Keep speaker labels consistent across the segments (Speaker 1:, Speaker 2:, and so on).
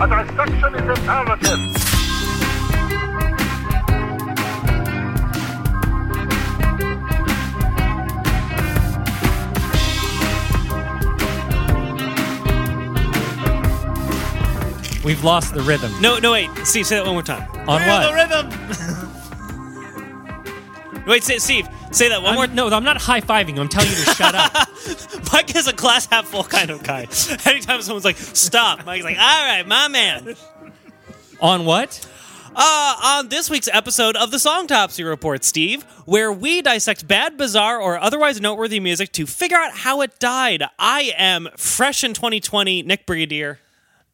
Speaker 1: A dissection is imperative.
Speaker 2: We've lost the rhythm.
Speaker 3: No, no, wait. Steve, say that one more time.
Speaker 2: On
Speaker 4: Feel
Speaker 2: what?
Speaker 4: the rhythm.
Speaker 3: Wait, say, Steve, say that one
Speaker 2: I'm-
Speaker 3: more.
Speaker 2: no, I'm not high fiving. I'm telling you to shut up.
Speaker 3: Mike is a glass half full kind of guy. Anytime someone's like, stop, Mike's like, all right, my man.
Speaker 2: On what?
Speaker 3: Uh, on this week's episode of the Songtopsy Report, Steve, where we dissect bad, bizarre, or otherwise noteworthy music to figure out how it died. I am fresh in 2020, Nick Brigadier.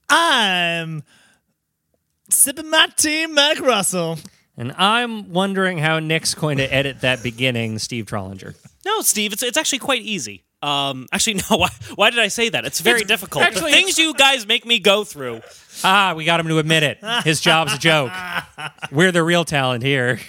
Speaker 4: I'm sipping my tea, Mike Russell.
Speaker 2: And I'm wondering how Nick's going to edit that beginning, Steve Trollinger.
Speaker 3: No, Steve, it's, it's actually quite easy. Um, actually, no. Why, why did I say that? It's very difficult.
Speaker 2: actually,
Speaker 3: the things you guys make me go through.
Speaker 2: Ah, we got him to admit it. His job's a joke. We're the real talent here.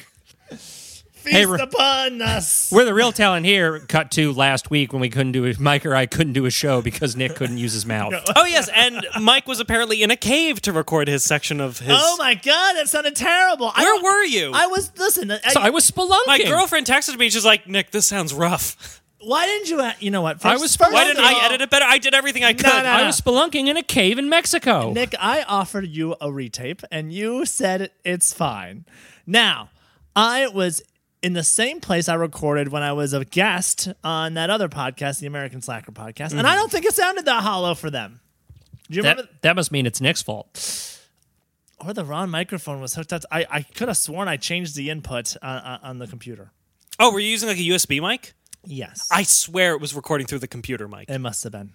Speaker 4: Feast
Speaker 2: Hey,
Speaker 4: upon us.
Speaker 2: We're the real talent here. Cut to last week when we couldn't do a Mike or I couldn't do a show because Nick couldn't use his mouth.
Speaker 3: Oh yes, and Mike was apparently in a cave to record his section of his.
Speaker 4: Oh my god, that sounded terrible.
Speaker 3: Where
Speaker 4: don't-
Speaker 3: were you?
Speaker 4: I was listen. I,
Speaker 2: So I was spelunking.
Speaker 3: My girlfriend texted me. She's like, "Nick, this sounds rough.
Speaker 4: Why didn't you? Uh, you know what?
Speaker 2: I was-
Speaker 4: first
Speaker 3: Why didn't
Speaker 4: of all,
Speaker 3: I edit it better? I did everything I could."
Speaker 4: no.
Speaker 2: I was spelunking in a cave in Mexico.
Speaker 4: Nick, I offered you a retape, and you said it's fine. Now, I was in the same place I recorded when I was a guest on that other podcast, the American Slacker podcast, and I mm. don't think it sounded that hollow for them. Do you
Speaker 2: that,
Speaker 4: remember?
Speaker 2: that must mean it's Nick's fault.
Speaker 4: Or the wrong microphone was hooked up. I, I could have sworn I changed the input on, on, on the computer.
Speaker 3: oh, were you using like a USB mic?
Speaker 4: Yes,
Speaker 3: I swear it was recording through the computer mic.
Speaker 4: it must have been.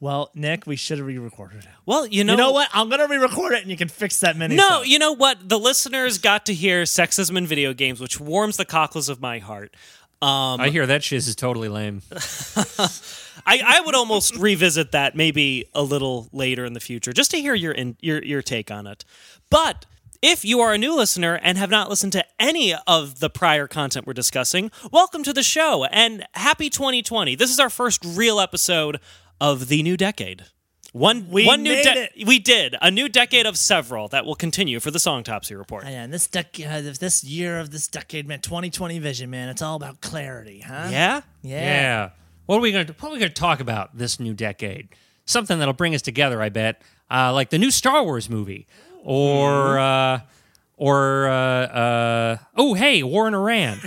Speaker 4: Well, Nick, we should have re-recorded it.
Speaker 3: Well, you know,
Speaker 4: You know what? I'm gonna re-record it, and you can fix that mini.
Speaker 3: No, you know what? The listeners got to hear sexism in video games, which warms the cockles of my heart. Um,
Speaker 2: I hear that shiz is totally lame.
Speaker 3: I, I would almost revisit that maybe a little later in the future, just to hear your in, your your take on it. But if you are a new listener and have not listened to any of the prior content we're discussing, welcome to the show and happy 2020. This is our first real episode of the new decade. One
Speaker 4: We
Speaker 3: one new
Speaker 4: made
Speaker 3: de-
Speaker 4: it.
Speaker 3: we did a new decade of several that will continue for the Songtopsy report.
Speaker 4: Yeah, and this dec- uh, this year of this decade, man, 2020 vision, man, it's all about clarity, huh?
Speaker 3: Yeah.
Speaker 4: yeah.
Speaker 2: Yeah. What are we going to What are we going to talk about this new decade? Something that'll bring us together, I bet. Uh, like the new Star Wars movie, or uh, or uh, uh, oh hey, war in Iran,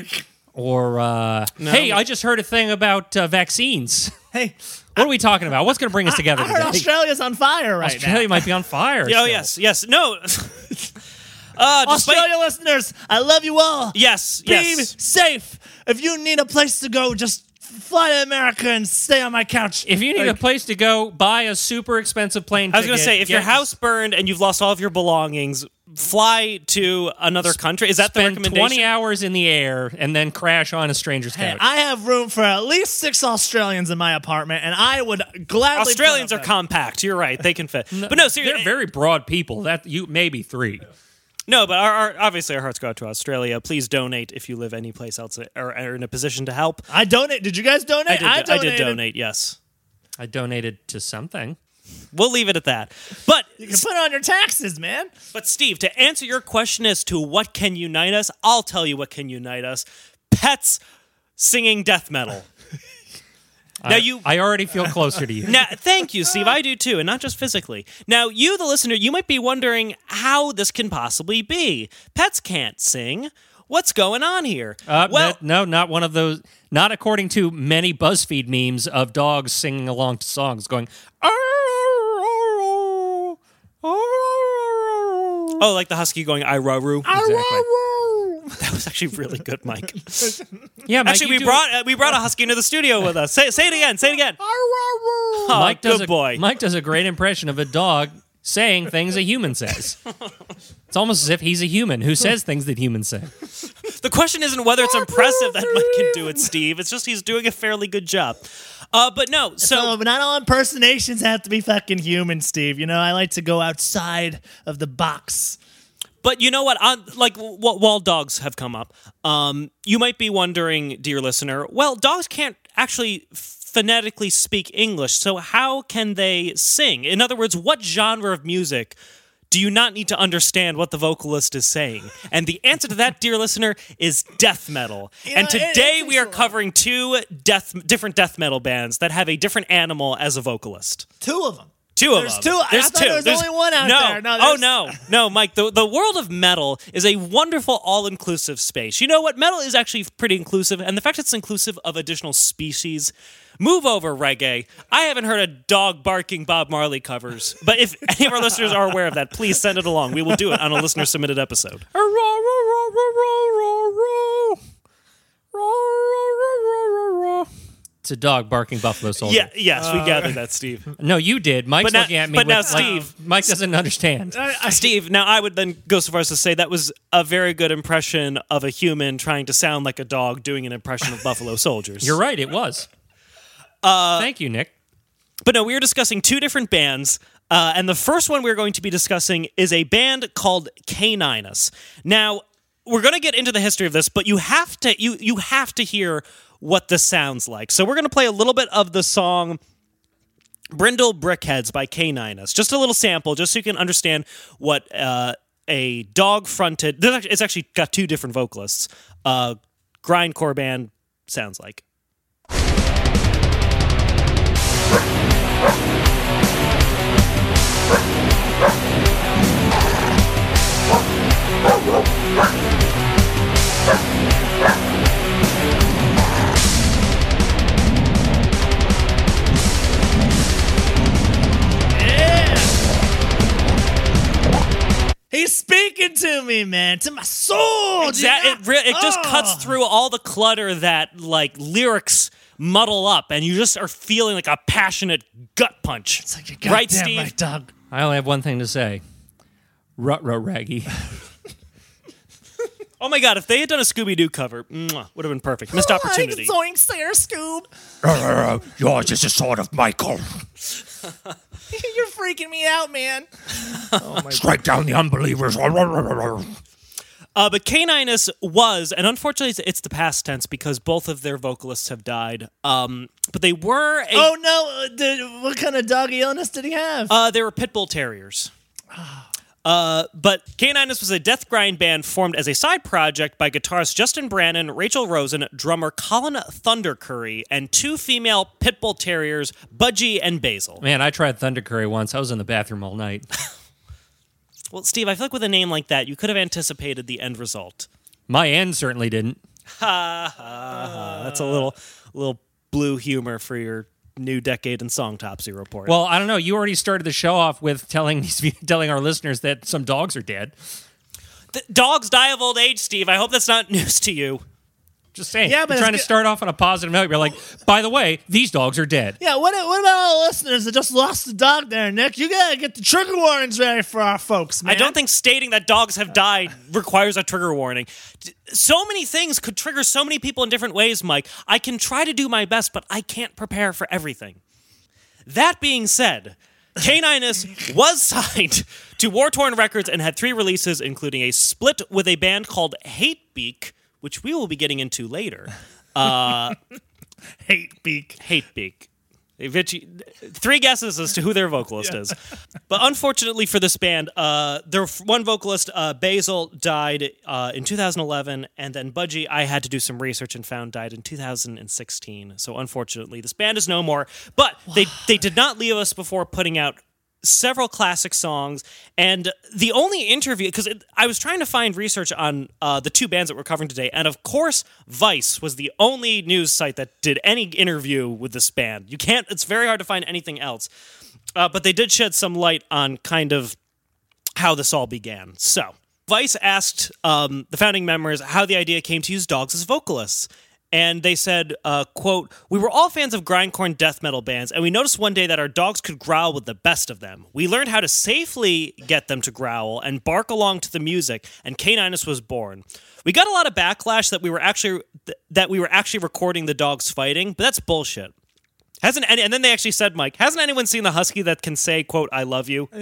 Speaker 2: or uh, hey, I just heard a thing about uh, vaccines.
Speaker 4: Hey,
Speaker 2: What are we talking about? What's going to bring us together
Speaker 4: I heard
Speaker 2: today?
Speaker 4: Australia's on fire right
Speaker 2: Australia
Speaker 4: now.
Speaker 2: Might be on fire.
Speaker 3: Oh
Speaker 2: still.
Speaker 3: yes, yes. No. uh, despite-
Speaker 4: Australia listeners, I love you all.
Speaker 3: Yes,
Speaker 4: Be
Speaker 3: yes.
Speaker 4: safe. If you need a place to go, just fly to America and stay on my couch.
Speaker 2: If you need a place to go, buy a super expensive plane
Speaker 3: I was going to say, if your house burned and you've lost all of your belongings, fly to another country. Is that the recommendation?
Speaker 2: 20 hours in the air and then crash on a stranger's
Speaker 4: Hey,
Speaker 2: couch.
Speaker 4: I have room for at least six Australians in my apartment, and I would gladly.
Speaker 3: Australians are
Speaker 4: up
Speaker 3: compact. You're right; they can fit. but no, seriously,
Speaker 2: They're very broad people. That you maybe three.
Speaker 3: No. But our, our, obviously, our hearts go out to Australia. Please donate if you live any place else or are in a position to help.
Speaker 4: I donate. Did you guys donate?
Speaker 3: I did. I, did donate. Yes,
Speaker 2: I donated to something.
Speaker 3: we'll leave it at that. But
Speaker 4: You can put it on your taxes, man.
Speaker 3: But Steve, to answer your question as to what can unite us, I'll tell you what can unite us: pets singing death metal. Now
Speaker 2: I,
Speaker 3: you.
Speaker 2: I already feel closer to you.
Speaker 3: Now, thank you, Steve. I do too, and not just physically. Now, you, the listener, you might be wondering how this can possibly be. Pets can't sing. What's going on here?
Speaker 2: Uh,
Speaker 3: well,
Speaker 2: no, not one of those. Not according to many BuzzFeed memes of dogs singing along to songs, going.
Speaker 3: oh, like the husky going "I Exactly. That was actually really good, Mike.
Speaker 2: Yeah, Mike,
Speaker 3: actually, we brought uh, we brought a husky into the studio with us. Say say it again. Say it again. Oh,
Speaker 2: Mike does
Speaker 3: good
Speaker 2: a,
Speaker 3: boy.
Speaker 2: Mike does a great impression of a dog saying things a human says. It's almost as if he's a human who says things that humans say.
Speaker 3: The question isn't whether it's impressive that Mike can do it, Steve. It's just he's doing a fairly good job. Uh, but no, so
Speaker 4: So, not all impersonations have to be fucking human, Steve. You know, I like to go outside of the box.
Speaker 3: But you know what? On like w- while dogs have come up, um, you might be wondering, dear listener, well, dogs can't actually phonetically speak English. So how can they sing? In other words, what genre of music do you not need to understand what the vocalist is saying? And the answer to that, dear listener, is death metal. and today we are
Speaker 4: takes a lot.
Speaker 3: covering two death different death metal bands that have a different animal as a vocalist.
Speaker 4: Two of them.
Speaker 3: Two of
Speaker 4: There's
Speaker 3: them.
Speaker 4: two. I
Speaker 3: There's
Speaker 4: thought
Speaker 3: two.
Speaker 4: there was
Speaker 3: There's-
Speaker 4: only one out
Speaker 3: no.
Speaker 4: there. No,
Speaker 3: oh no, no, Mike. The the world of metal is a wonderful, all-inclusive space. You know what? Metal is actually pretty inclusive, and the fact it's inclusive of additional species. Move over, reggae. I haven't heard a dog barking Bob Marley covers, but if any of our listeners are aware of that, please send it along. We will do it on a listener-submitted episode.
Speaker 2: It's a dog barking Buffalo Soldier.
Speaker 3: Yeah, yes, we gathered that, Steve.
Speaker 2: No, you did. Mike's
Speaker 3: But now-
Speaker 2: looking at me.
Speaker 3: but now,
Speaker 2: with, like,
Speaker 3: Steve-
Speaker 2: Mike doesn't understand.
Speaker 3: Steve, now I would then go so far as to say that was a very good impression of a human trying to sound like a dog doing an impression of Buffalo Soldiers.
Speaker 2: You're right. It was. Uh, Thank you, Nick.
Speaker 3: But no, we are discussing two different bands. Uh, and the first one we're going to be discussing is a band called Caninus. Now, we're going to get into the history of this, but you have to you you have to hear what this sounds like. So we're going to play a little bit of the song Brindle Brickheads by Caninus. Just a little sample, just so you can understand what uh, a dog-fronted. It's actually got two different vocalists. Uh, grindcore band sounds like.
Speaker 4: He's speaking to me, man, to my soul. dude.
Speaker 3: Exact- it, re- it just
Speaker 4: Oh.
Speaker 3: cuts through all the clutter that like lyrics muddle up, and you just are feeling like a passionate gut punch.
Speaker 4: It's like,
Speaker 3: right,
Speaker 4: goddamn
Speaker 3: Steve?
Speaker 4: right, dog.
Speaker 2: I only have one thing to say. Rut rut raggy.
Speaker 3: Oh my god, if they had done a Scooby Doo cover, mwah, would have been perfect. Missed opportunity.
Speaker 4: Like Zoink Slayer Scoob.
Speaker 1: Yours is a sort of Michael.
Speaker 4: You're freaking me out, man.
Speaker 1: oh, Strike down the unbelievers.
Speaker 3: Uh, but Caninus was, and unfortunately, it's, it's the past tense because both of their vocalists have died. Um, but they were a,
Speaker 4: Oh no! uh, Did, what kind of doggy illness did he have?
Speaker 3: uh, they were pit bull terriers. Uh, but Caninus was a death grind band formed as a side project by guitarist Justin Brannan, Rachel Rosen, drummer Colin Thundercurry, and two female pit bull terriers, Budgie and Basil.
Speaker 2: Man, I tried Thundercurry once. I was in the bathroom all night.
Speaker 3: Well, Steve, I feel like with a name like that, you could have anticipated the end result.
Speaker 2: My end certainly didn't. Ha ha.
Speaker 3: That's a little, little blue humor for your new decade and Songtopsy report.
Speaker 2: Well, I don't know. You already started the show off with telling these telling our listeners that some dogs are dead.
Speaker 3: Th- dogs die of old age, Steve. I hope that's not news to you.
Speaker 2: Just saying.
Speaker 4: Yeah, but
Speaker 2: You're trying to start off on a positive note. You're like, by the way, these dogs are dead.
Speaker 4: yeah. What? What about all the listeners that just lost a dog there, Nick? You gotta get the trigger warnings ready for our folks, man.
Speaker 3: I don't think stating that dogs have died requires a trigger warning. So many things could trigger so many people in different ways, Mike. I can try to do my best, but I can't prepare for everything. That being said, Caninus was signed to War Torn Records and had three releases, including a split with a band called Hatebeak, which we will be getting into later.
Speaker 4: hate beak.
Speaker 3: Hate Beak. Three guesses as to who their vocalist is, but unfortunately for this band, uh, their one vocalist, uh, Basil, died uh, in 2011, and then Budgie, I had to do some research and found died in 2016. So unfortunately, this band is no more. But they they did not leave us before putting out several classic songs and the only interview because i was trying to find research on uh, the two bands that we're covering today and of course vice was the only news site that did any interview with this band. You can't it's very hard to find anything else. Uh, but they did shed some light on kind of how this all began. So vice asked um, the founding members how the idea came to use dogs as vocalists and they said, uh, quote, We were all fans of grindcore death metal bands, and we noticed one day that our dogs could growl with the best of them. We learned how to safely get them to growl and bark along to the music, and Caninus was born. We got a lot of backlash that we were actually th- that we were actually recording the dogs fighting, but that's bullshit. Hasn't any, and then they actually said, Mike, hasn't anyone seen the husky that can say, quote, I love you?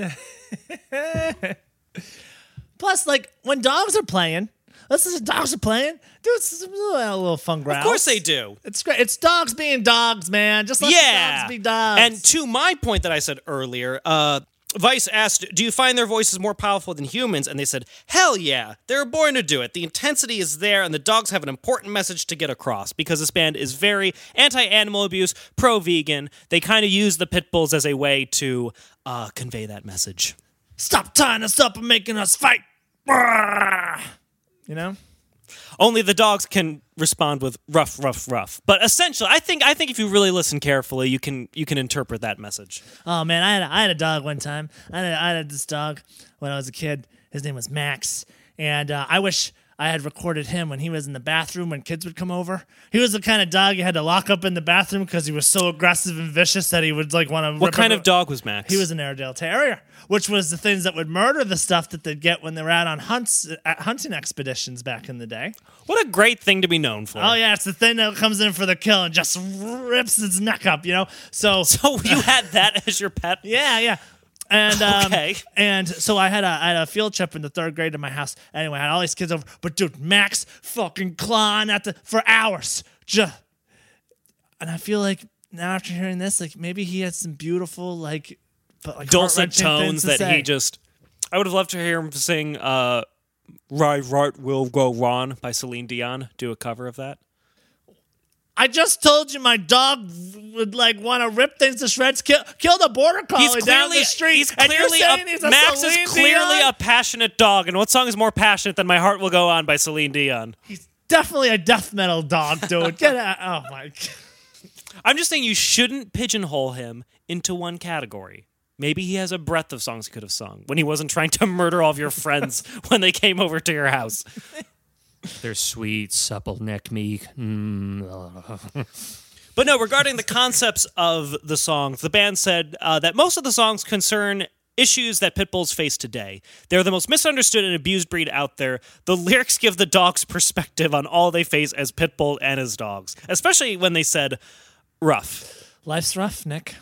Speaker 4: Plus, like when dogs are playing, Listen to dogs are playing. Dude, it's a little, fun ground.
Speaker 3: Of course they do.
Speaker 4: It's great. It's dogs being dogs, man. Just let the
Speaker 3: yeah.
Speaker 4: dogs be dogs.
Speaker 3: And to my point that I said earlier, uh, Vice asked, Do you find their voices more powerful than humans? And they said, Hell yeah. They were born to do it. The intensity is there, and the dogs have an important message to get across because this band is very anti animal abuse, pro vegan. They kind of use the pit bulls as a way to uh, convey that message.
Speaker 4: Stop tying us up and making us fight. Brrr. You know?
Speaker 3: Only the dogs can respond with rough, rough, rough. But essentially, I think I think if you really listen carefully, you can you can interpret that message.
Speaker 4: Oh man, I had a, I had a dog one time. I had, a, I had this dog when I was a kid. His name was Max, and uh, I wish I had recorded him when he was in the bathroom when kids would come over. He was the kind of dog you had to lock up in the bathroom because he was so aggressive and vicious that he would like want to.
Speaker 3: What kind of dog was Max?
Speaker 4: He was an Airedale Terrier, which was the things that would murder the stuff that they'd get when they were out on hunts, at hunting expeditions back in the day.
Speaker 3: What a great thing to be known for.
Speaker 4: Oh yeah, it's the thing that comes in for the kill and just rips its neck up, you know. So
Speaker 3: So you had that as your pet?
Speaker 4: yeah, yeah. And um,
Speaker 3: Okay.
Speaker 4: and so I had a I had a field trip in the third grade in my house. Anyway, I had all these kids over, but dude, Max fucking clawing at the for hours. Just, and I feel like now after hearing this, like maybe he had some beautiful like, but like
Speaker 3: dulcet tones
Speaker 4: to
Speaker 3: that
Speaker 4: say.
Speaker 3: he just. I would have loved to hear him sing uh, "Right, Right Will Go Ron" by Celine Dion. Do a cover of that.
Speaker 4: I just told you my dog would like want to rip things to shreds, kill kill the border collie
Speaker 3: He's
Speaker 4: down
Speaker 3: clearly,
Speaker 4: the street.
Speaker 3: he's clearly a,
Speaker 4: he's a
Speaker 3: Max
Speaker 4: Celine
Speaker 3: is clearly
Speaker 4: Dion?
Speaker 3: a passionate dog. And what song is more passionate than "My Heart Will Go On" by Celine Dion?
Speaker 4: He's definitely a death metal dog, dude. Get out! Oh my. God.
Speaker 3: I'm just saying you shouldn't pigeonhole him into one category. Maybe he has a breadth of songs he could have sung when he wasn't trying to murder all of your friends when they came over to your house.
Speaker 2: They're sweet, supple neck meek. Mm.
Speaker 3: But no, regarding the concepts of the songs, the band said uh, that most of the songs concern issues that pit bulls face today. They're the most misunderstood and abused breed out there. The lyrics give the dogs perspective on all they face as pit bull and as dogs, especially when they said rough.
Speaker 4: Life's rough, Nick.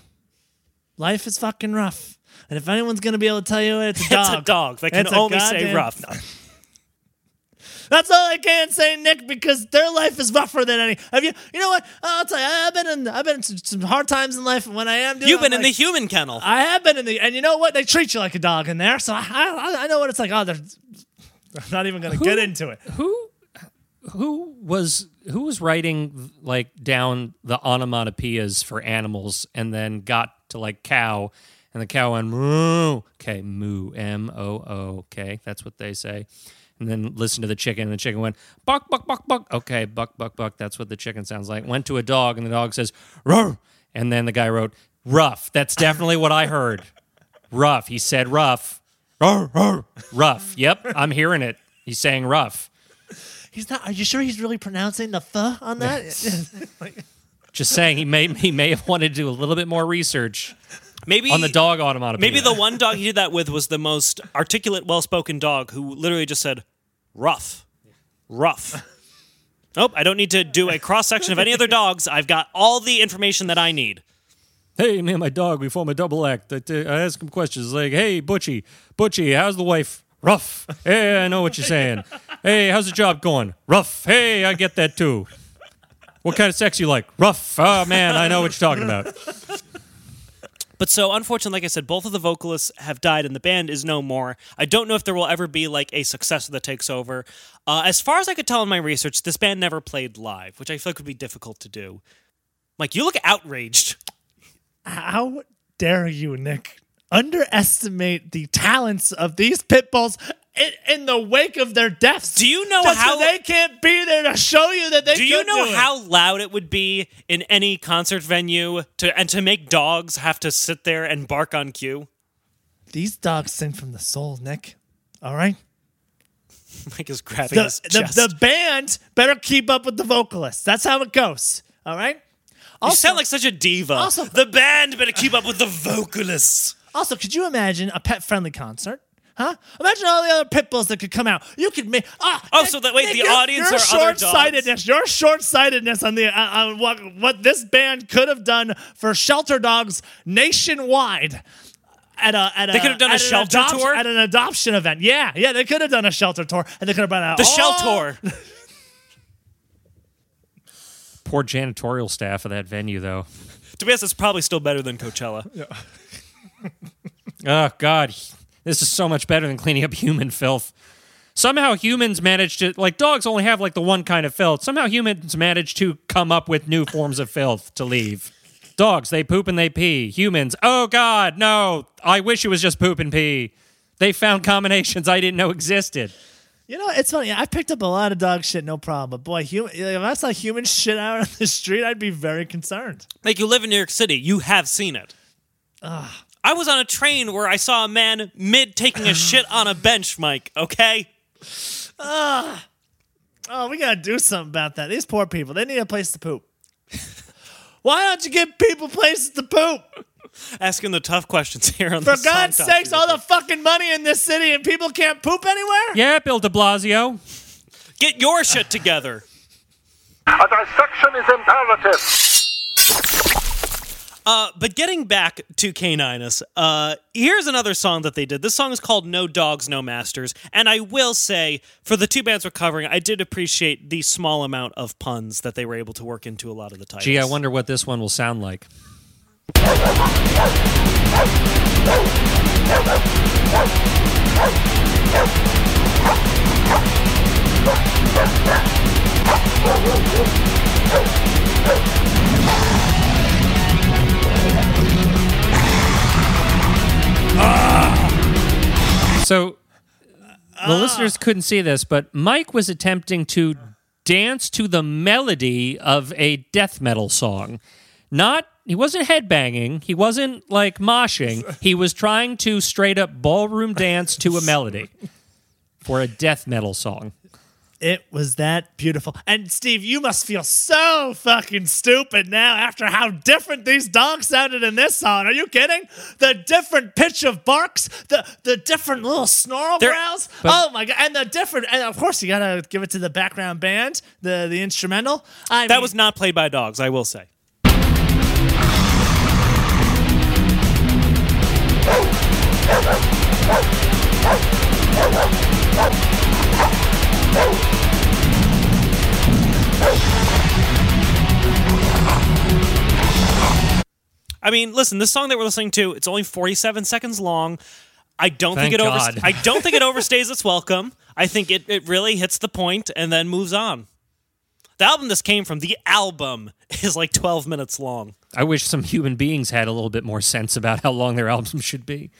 Speaker 4: Life is fucking rough. And if anyone's gonna be able to tell you it, it's a dog.
Speaker 3: It's a dog. They can
Speaker 4: It's
Speaker 3: only say
Speaker 4: goddamn-
Speaker 3: rough.
Speaker 4: That's all I can say, Nick, because their life is rougher than any. Have you? You know what? I'll tell you. I've been in. I've been in some, some hard times in life, and when I am doing,
Speaker 3: You've been
Speaker 4: I'm
Speaker 3: in the human kennel.
Speaker 4: I have been in the, and you know what? They treat you like a dog in there, so I, I, I know what it's like. Oh, they're. I'm not even gonna get into it.
Speaker 2: who who was who was writing like down the onomatopoeias for animals and then got to like cow and the cow went moo okay moo m o o okay that's what they say and then listen to the chicken and the chicken went buck buck buck buck. Okay buck buck buck that's what the chicken sounds like. Went to a dog and the dog says roar. And then the guy wrote rough. That's definitely what i heard. Rough. He said rough. Roar, roar. rough. Yep i'm hearing it. He's saying rough.
Speaker 4: He's not. Are you sure he's really pronouncing the th on that?
Speaker 2: Just saying, he may he may have wanted to do a little bit more research
Speaker 3: Maybe
Speaker 2: on the dog onomatopoeia.
Speaker 3: Maybe the one dog he did that with was the most articulate, well-spoken dog who literally just said rough, rough. Nope, I don't need to do a cross section of any other dogs. I've got all the information that I need.
Speaker 2: Hey, me and my dog, we form a double act. I, uh, I ask him questions like, "Hey, Butchie, Butchie, how's the wife? Rough. Hey, I know what you're saying. Hey, how's the job going? Rough. Hey, I get that too. What kind of sex you like? Rough. Oh man, I know what you're talking about.
Speaker 3: But so, unfortunately, like I said, both of the vocalists have died and the band is no more. I don't know if there will ever be like a successor that takes over. Uh, as far as I could tell in my research, this band never played live, which I feel like would be difficult to do. Mike, you look outraged.
Speaker 4: How dare you, Nick, underestimate the talents of these pit bulls in, in the wake of their deaths?
Speaker 3: Do you know how-
Speaker 4: they can't be there to show you that they
Speaker 3: Do you know
Speaker 4: do
Speaker 3: how loud it would be in any concert venue to and to make dogs have to sit there and bark on cue?
Speaker 4: these dogs sing from the soul, Nick? All right.
Speaker 3: Mike is grabbing
Speaker 4: The,
Speaker 3: his
Speaker 4: the,
Speaker 3: chest.
Speaker 4: the band better keep up with the vocalists. That's how it goes. All right.
Speaker 3: you sound like such a diva.
Speaker 4: also-
Speaker 3: the band better keep up with the vocalists.
Speaker 4: also, could you imagine a pet-friendly concert? Huh? Imagine all the other pit bulls that could come out. You could make. Ah,
Speaker 3: Oh, so that- wait, the
Speaker 4: your-
Speaker 3: audience
Speaker 4: your
Speaker 3: are other dogs?
Speaker 4: short-sightedness. Your short-sightedness on the uh, on what what this band could have done for shelter dogs nationwide. at a at
Speaker 3: They
Speaker 4: a
Speaker 3: could have done a shelter
Speaker 4: adoption-
Speaker 3: tour?
Speaker 4: at an adoption event. Yeah, yeah, they could have done a shelter tour, and they could have brought out
Speaker 3: The
Speaker 4: all-
Speaker 3: Tour.
Speaker 2: Poor janitorial staff of that venue, though.
Speaker 3: to be honest, it's probably still better than Coachella. Yeah.
Speaker 2: Oh God, this is so much better than cleaning up human filth. Somehow humans manage to like dogs only have like the one kind of filth. Somehow humans manage to come up with new forms of filth to leave. Dogs, they poop and they pee. Humans, oh God, no. I wish it was just poop and pee. They found combinations I didn't know existed.
Speaker 4: You know, it's funny. I picked up a lot of dog shit, no problem. But boy, human, if I saw human shit out on the street, I'd be very concerned.
Speaker 3: Like you live in New York City, you have seen it. I was on a train where I saw a man mid taking a shit on a bench, Mike, okay? Ah.
Speaker 4: Oh, we gotta do something about that. These poor people, they need a place to poop. Why don't you give people places to poop?
Speaker 3: Asking the tough questions here on
Speaker 4: For
Speaker 3: the Song
Speaker 4: God's
Speaker 3: Talk
Speaker 4: sakes, all the fucking money in this city and people can't poop anywhere?
Speaker 2: Yeah, Bill de Blasio.
Speaker 3: Get your shit together.
Speaker 5: A dissection is imperative.
Speaker 3: Uh, but getting back to Caninus, uh, here's another song that they did. This song is called No Dogs, No Masters. And I will say, for the two bands we're covering, I did appreciate the small amount of puns that they were able to work into a lot of the titles.
Speaker 2: Gee, I wonder what this one will sound like. The ah. listeners couldn't see this, but Mike was attempting to dance to the melody of a death metal song. Not he wasn't headbanging, he wasn't like moshing. He was trying to straight up ballroom dance to a melody for a death metal song.
Speaker 4: It was that beautiful. And Steve, you must feel so fucking stupid now after how different these dogs sounded in this song. Are you kidding? The different pitch of barks, the the different little snarl
Speaker 3: They're-
Speaker 4: growls. oh my god! And the different, and of course you gotta give it to the background band, the the instrumental. I
Speaker 3: That
Speaker 4: mean,
Speaker 3: was not played by dogs, I will say. I mean, listen, this song that we're listening to, it's only 47 seconds long. I don't
Speaker 2: Thank
Speaker 3: think it over I don't think it overstays its welcome. I think it, it really hits the point and then moves on. The album this came from, the album, is like 12 minutes long.
Speaker 2: I wish some human beings had a little bit more sense about how long their albums should be.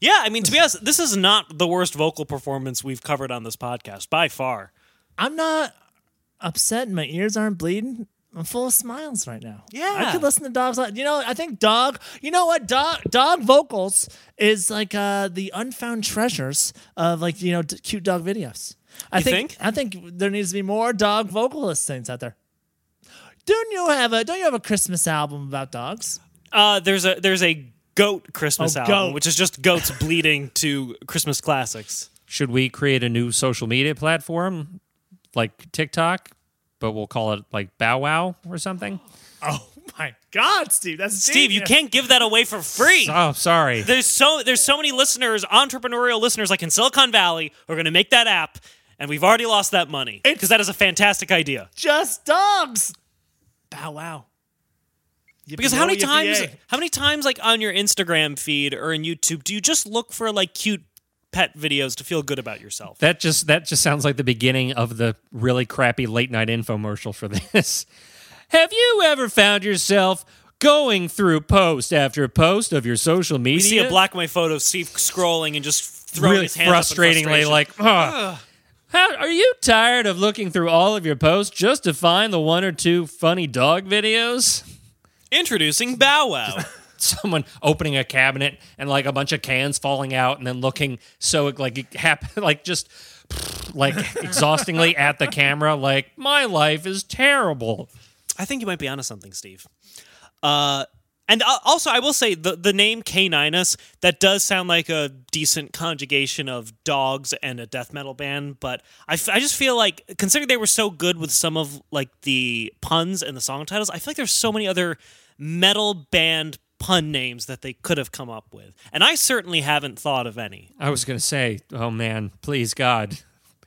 Speaker 3: Yeah, I mean, to be honest, this is not the worst vocal performance we've covered on this podcast by far.
Speaker 4: I'm not upset. and My ears aren't bleeding. I'm full of smiles right now.
Speaker 3: Yeah.
Speaker 4: I could listen to dogs. like- You know, I think dog. You know what? Dog dog vocals is like uh, the unfound treasures of like you know d- cute dog videos. I
Speaker 3: You think?
Speaker 4: I think there needs to be more dog vocalist things out there. Don't you have a Don't you have a Christmas album about dogs?
Speaker 3: Uh, there's a there's a goat Christmas
Speaker 4: Oh,
Speaker 3: album,
Speaker 4: goat.
Speaker 3: which is just goats bleeding to Christmas classics.
Speaker 2: Should we create a new social media platform like TikTok, but we'll call it like Bow Wow or something?
Speaker 4: Oh my God, Steve! That's
Speaker 3: Steve, you
Speaker 4: genius.
Speaker 3: can't give that away for free.
Speaker 2: Oh, sorry.
Speaker 3: There's so there's so many listeners, entrepreneurial listeners like in Silicon Valley who are going to make that app, and we've already lost that money because that is a fantastic idea.
Speaker 4: just dogs. Bow wow.
Speaker 3: Because how many
Speaker 4: Yippee-yo,
Speaker 3: times,
Speaker 4: yippee-yay.
Speaker 3: how many times, like on your Instagram feed or in YouTube, do you just look for like cute pet videos to feel good about yourself?
Speaker 2: That just that just sounds like the beginning of the really crappy late night infomercial for this. Have you ever found yourself going through post after post of your social media?
Speaker 3: You see a black and white photo, Steve scrolling and just throwing
Speaker 2: really
Speaker 3: his hands
Speaker 2: frustratingly
Speaker 3: frustration.
Speaker 2: like. How, are you tired of looking through all of your posts just to find the one or two funny dog videos?
Speaker 3: introducing Bow Wow.
Speaker 2: Someone opening a cabinet and like a bunch of cans falling out, and then looking so like hap- like just like exhaustingly at the camera, like my life is terrible.
Speaker 3: I think you might be onto something, Steve. Uh, and also, I will say the the name Caninus that does sound like a decent conjugation of dogs and a death metal band, but I, f- I just feel like considering they were so good with some of like the puns and the song titles, I feel like there's so many other metal band pun names that they could have come up with. And I certainly haven't thought of any.
Speaker 2: I was going to say, oh man, please God,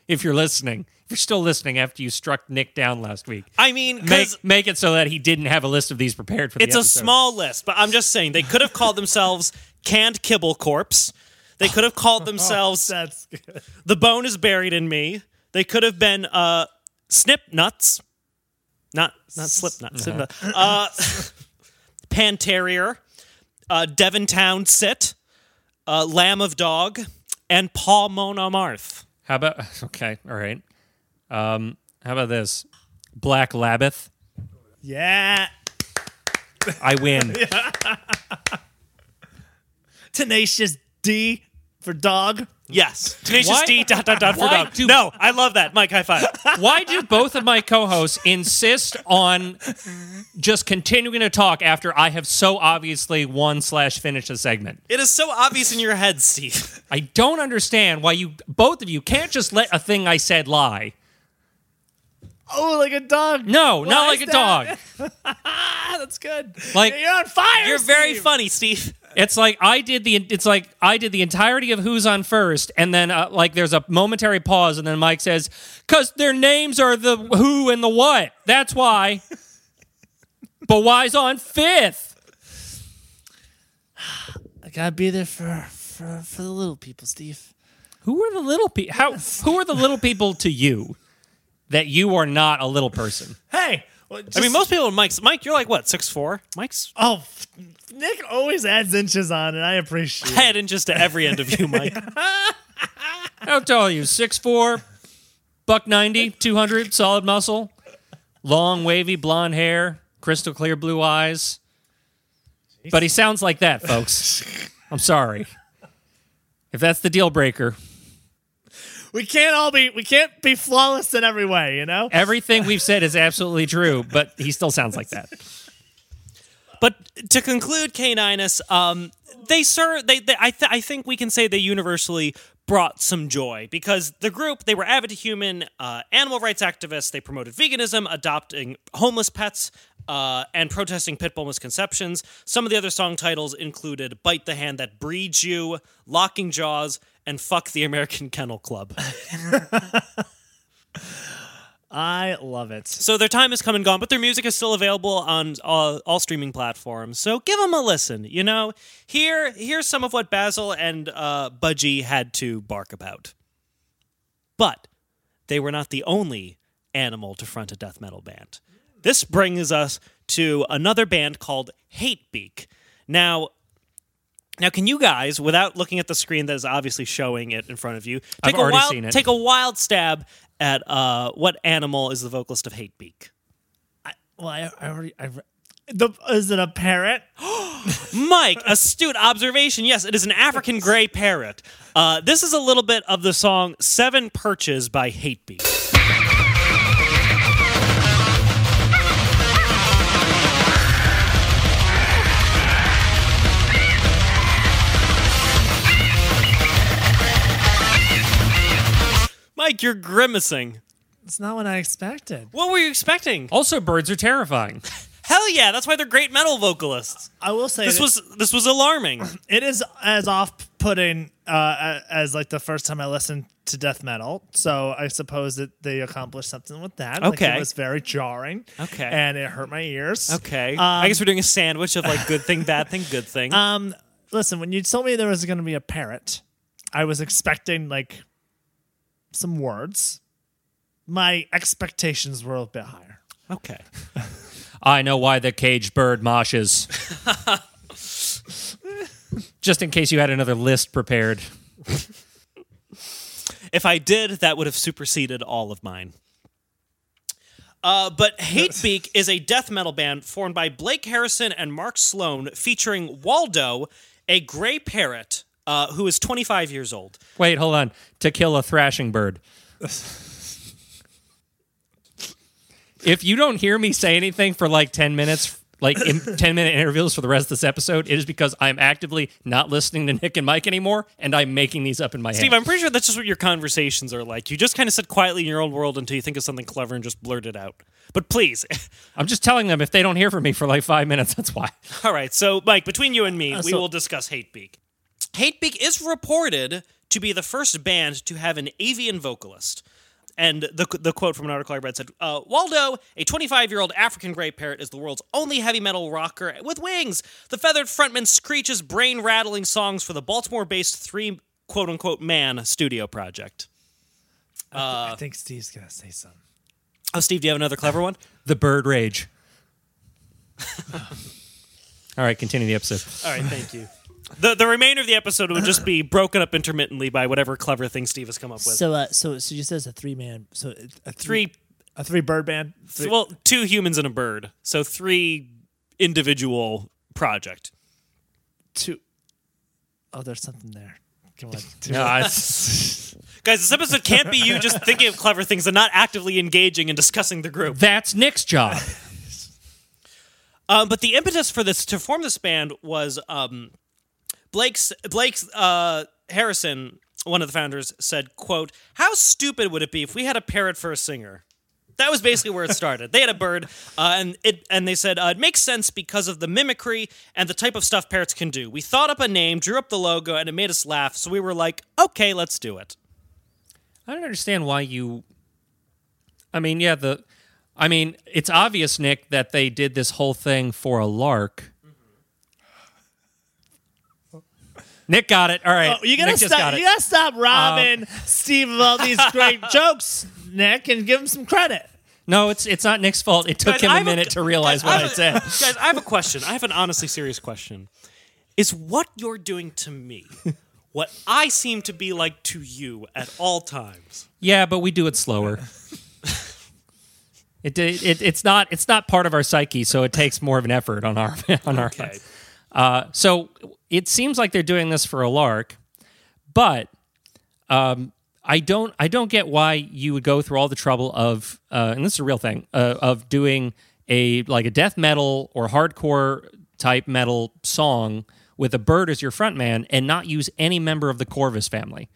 Speaker 2: if you're listening, if you're still listening after you struck Nick down last week,
Speaker 3: I mean,
Speaker 2: make make it so that he didn't have a list of these prepared for the
Speaker 3: it's a small list, but I'm just saying they could have called themselves Canned Kibble Corpse. They could have called themselves
Speaker 4: That's good.
Speaker 3: The Bone is Buried in Me. They could have been uh, Snip Nuts. Not not Slip Nuts. Slip Nuts. Uh, Pan Terrier. Uh, Devontown Sit. Uh, Lamb of Dog. And Paul Mona Marth.
Speaker 2: How about okay, all right. Um, how about this? Black Labbeth.
Speaker 4: Yeah.
Speaker 2: I win.
Speaker 4: Tenacious D for dog.
Speaker 3: Yes. Tenacious
Speaker 2: Why-
Speaker 3: D dot dot dot for
Speaker 2: why
Speaker 3: dog.
Speaker 2: do-
Speaker 3: No, I love that. Mike, high five.
Speaker 2: Why do both of my co-hosts insist on just continuing to talk after I have so obviously won slash finished a segment?
Speaker 3: it is so obvious in your head, Steve.
Speaker 2: I don't understand why you both of you can't just let a thing I said lie.
Speaker 4: Oh, like a dog.
Speaker 2: No,
Speaker 4: Why
Speaker 2: not like
Speaker 4: is
Speaker 2: a dog.
Speaker 4: Ah, that's good.
Speaker 2: Like-
Speaker 4: you're on fire.
Speaker 3: You're very
Speaker 4: Steve.
Speaker 3: funny, Steve.
Speaker 2: It's like I did the it's like I did the entirety of Who's on first, and then uh, like there's a momentary pause, and then Mike says, "Cause their names are the who and the what. That's why." but why's on fifth?
Speaker 4: I gotta be there for for for the little people, Steve.
Speaker 2: Who are the little people? How? Who are the little people to you? That you are not a little person.
Speaker 4: Hey. Well,
Speaker 3: I mean, most people, are Mike's Mike, you're like what, six four? Mike's
Speaker 4: Oh, Nick always adds inches on, and I appreciate. it.
Speaker 3: head inches to every end of you, Mike.
Speaker 2: How tall are you? Six four, buck ninety, two hundred, solid muscle, long wavy blonde hair, crystal clear blue eyes. But he sounds like that, folks. I'm sorry. If that's the deal breaker,
Speaker 4: We can't all be. We can't be flawless in every way. You know.
Speaker 2: everything we've said is absolutely true, but he still sounds like that.
Speaker 3: But to conclude, Caninus, um, they serve. They, they I, th- I think we can say they universally brought some joy because the group they were avid human uh, animal rights activists. They promoted veganism, adopting homeless pets, uh, and protesting pit bull misconceptions. Some of the other song titles included "Bite the Hand That Breeds You," "Locking Jaws," and "Fuck the American Kennel Club."
Speaker 4: I love it.
Speaker 3: So their time has come and gone, but their music is still available on all, all streaming platforms. So give them a listen. You know, here here's some of what Basil and uh, Budgie had to bark about. But they were not the only animal to front a death metal band. This brings us to another band called Hatebeak. Now, now, can you guys, without looking at the screen that is obviously showing it in front of you,
Speaker 2: I've
Speaker 3: take a
Speaker 2: already
Speaker 3: wild,
Speaker 2: seen it.
Speaker 3: take a wild stab at uh, what animal is the vocalist of Hatebeak?
Speaker 4: Well, I, I already. I, re- the is it a parrot?
Speaker 3: Mike, astute observation. Yes, it is an African gray parrot. Uh, this is a little bit of the song Seven Perches by Hatebeak. Mike, you're grimacing.
Speaker 4: It's not what I expected.
Speaker 3: What were you expecting?
Speaker 2: Also, birds are terrifying.
Speaker 3: Hell yeah, that's why they're great metal vocalists.
Speaker 4: I will say
Speaker 3: This
Speaker 4: that
Speaker 3: was this was alarming.
Speaker 4: it is as off-putting uh, as like the first time I listened to death metal. So I suppose that they accomplished something with that. Like,
Speaker 3: Okay.
Speaker 4: it was very jarring.
Speaker 3: Okay.
Speaker 4: and it hurt my ears.
Speaker 3: Okay. I guess we're doing a sandwich of like good thing, bad thing, good thing.
Speaker 4: Um, listen, when you told me there was going to be a parrot, I was expecting like some words. My expectations were a bit higher.
Speaker 3: okay.
Speaker 2: I know why the caged bird moshes. Just in case you had another list prepared.
Speaker 3: If I did, that would have superseded all of mine. Uh, but Hatebeak is a death metal band formed by Blake Harrison and Mark Sloan, featuring Waldo, a gray parrot uh, who is 25 years old.
Speaker 2: Wait, hold on. To kill a thrashing bird. if you don't hear me say anything for like 10 minutes like in 10 minute intervals for the rest of this episode, it is because I'm actively not listening to Nick and Mike anymore and I'm making these up in my head. Steve.
Speaker 3: I'm pretty sure that's just what your conversations are like. You just kind of sit quietly in your own world until you think of something clever and just blurt it out. But please,
Speaker 2: I'm just telling them if they don't hear from me for like five minutes, that's why.
Speaker 3: all right. So, Mike, between you and me, we
Speaker 4: so-
Speaker 3: will discuss Hatebeak. Hatebeak is reported to be the first band to have an avian vocalist. And the, the quote from an article I read said uh, Waldo, a 25 year old African gray parrot, is the world's only heavy metal rocker with wings. The feathered frontman screeches brain rattling songs for the Baltimore based three quote unquote man studio project.
Speaker 4: I think Steve's gonna say something.
Speaker 3: Oh, Steve, do you have another clever one?
Speaker 2: The bird rage. All right, continue the episode.
Speaker 3: All right, thank you. The, the remainder of the episode would just be broken up intermittently by whatever clever thing Steve has come up with.
Speaker 4: So, uh, so, so you said it's a three man, so a three,
Speaker 3: three,
Speaker 4: a three bird band. Three,
Speaker 3: well, two humans and a bird. So three individual project.
Speaker 4: two. Oh, there's something there. Come on. Two.
Speaker 2: No, it's-
Speaker 3: Guys, this episode can't be you just thinking of clever things and not actively engaging and discussing the group.
Speaker 2: that's Nick's job.
Speaker 3: Um, but the impetus for this to form this band was um, Blake's Blake's uh, Harrison, one of the founders, said, "quote How stupid would it be if we had a parrot for a singer?" That was basically where it started. they had a bird, uh, and it and they said uh, it makes sense because of the mimicry and the type of stuff parrots can do. We thought up a name, drew up the logo, and it made us laugh. So we were like, "Okay, let's do it."
Speaker 2: I don't understand why you. I mean, yeah, the. I mean, it's obvious, Nick, that they did this whole thing for a lark. Nick got it. All right.
Speaker 4: Oh, you gotta
Speaker 2: Nick just got
Speaker 4: stop.
Speaker 2: it.
Speaker 4: You gotta stop robbing Steve of all these great jokes, Nick, and give him some credit.
Speaker 2: No, it's it's not Nick's fault. It took
Speaker 3: Guys,
Speaker 2: him
Speaker 3: I
Speaker 2: a
Speaker 3: have a-
Speaker 2: minute to realize
Speaker 3: guys,
Speaker 2: what
Speaker 3: I
Speaker 2: I said.
Speaker 3: Guys, I have a question. I have an honestly serious question. Is what you're doing to me what I seem to be like to you at all times?
Speaker 2: Yeah, but we do it slower. It, it it's not it's not part of our psyche, so it takes more of an effort on our on our.
Speaker 3: Okay.
Speaker 2: Uh, so it seems like they're doing this for a lark, but um, I don't I don't get why you would go through all the trouble of uh, and this is a real thing uh, of doing a like a death metal or hardcore type metal song with a bird as your front man and not use any member of the Corvus family.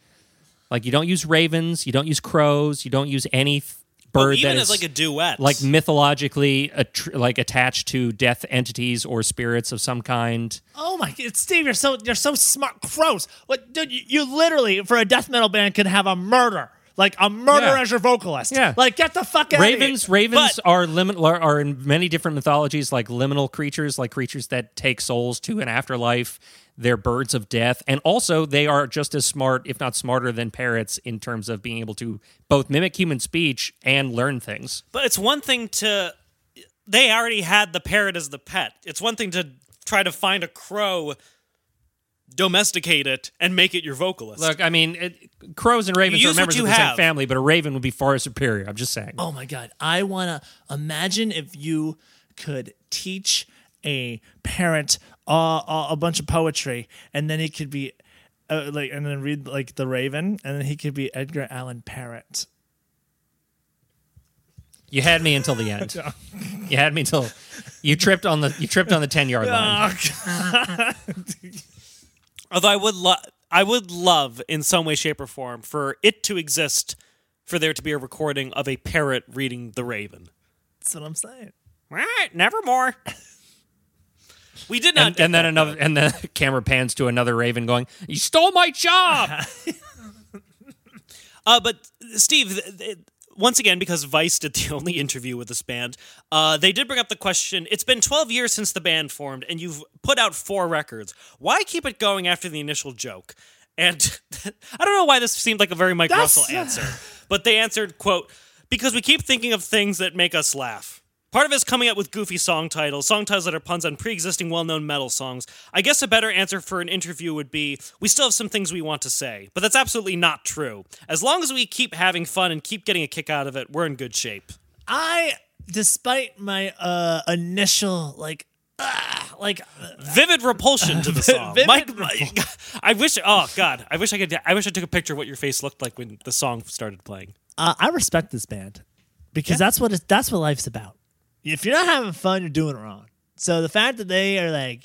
Speaker 2: Like you don't use ravens, you don't use crows, you don't use any bird
Speaker 3: Oh, even as like a duet.
Speaker 2: like mythologically attr- like attached to death entities or spirits of some kind.
Speaker 4: Oh my god, Steve, you're so you're so smart. Gross. What dude, you, you literally for a death metal band can have a murder. Like a murder
Speaker 2: Yeah.
Speaker 4: as your vocalist.
Speaker 2: Yeah.
Speaker 4: Like get the fuck out
Speaker 2: Ravens, ravens
Speaker 3: But-
Speaker 2: are limit are in many different mythologies, like liminal creatures, like creatures that take souls to an afterlife. They're birds of death, and also they are just as smart, if not smarter, than parrots in terms of being able to both mimic human speech and learn things.
Speaker 3: but it's one thing to they already had the parrot as the pet. It's one thing to try to find a crow, domesticate it, and make it your vocalist.
Speaker 2: Look, I mean, it, crows and ravens
Speaker 3: You
Speaker 2: are members of the same family, but a raven would be far superior. I'm just saying.
Speaker 4: Oh my god, I want to imagine if you could teach a parent uh, uh, a bunch of poetry, and then he could be uh, like, and then read like the Raven, and then he could be Edgar Allan Parrot.
Speaker 2: You had me until the end. you had me until you tripped on the you tripped on the ten yard line.
Speaker 3: Although I would love, I would love in some way, shape, or form for it to exist, for there to be a recording of a parrot reading The Raven.
Speaker 4: That's what I'm saying.
Speaker 3: Right, nevermore. We did not,
Speaker 2: and, and then another and the camera pans to another raven going, "You stole my job."
Speaker 3: Uh, but Steve, th- th- once again, because Vice did the only interview with this band, uh, they did bring up the question. It's been 12 years since the band formed, and you've put out four records. Why keep it going after the initial joke? And I don't know why this seemed like a very Mike
Speaker 4: That's-
Speaker 3: Russell answer, but they answered, "quote Because we keep thinking of things that make us laugh." Part of it is coming up with goofy song titles, song titles that are puns on pre-existing well-known metal songs. I guess a better answer for an interview would be, we still have some things we want to say, but that's absolutely not true. As long as we keep having fun and keep getting a kick out of it, we're in good shape.
Speaker 4: I, despite my uh initial like, ah, like
Speaker 3: Vivid repulsion to the song. Mike, Mike- I wish. Oh God, I wish I could. I wish I took a picture of what your face looked like when the song started playing.
Speaker 4: uh, I respect this band because that's what it's, that's what life's about. If you're not having fun, you're doing it wrong. So the fact that they are like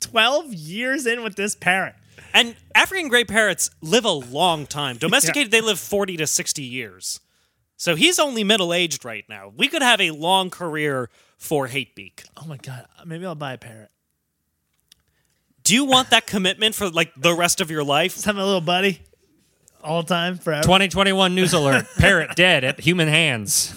Speaker 4: 12 years in with this parrot.
Speaker 3: And African gray parrots live a long time. Domesticated, they live 40 to 60 years. So he's only middle aged right now. We could have a long career for Hatebeak.
Speaker 4: Oh my god, maybe I'll buy a parrot.
Speaker 3: Do you want that commitment for like the rest of your life?
Speaker 4: Just have my little buddy all the time forever.
Speaker 2: 2021 news alert: Parrot dead at human hands.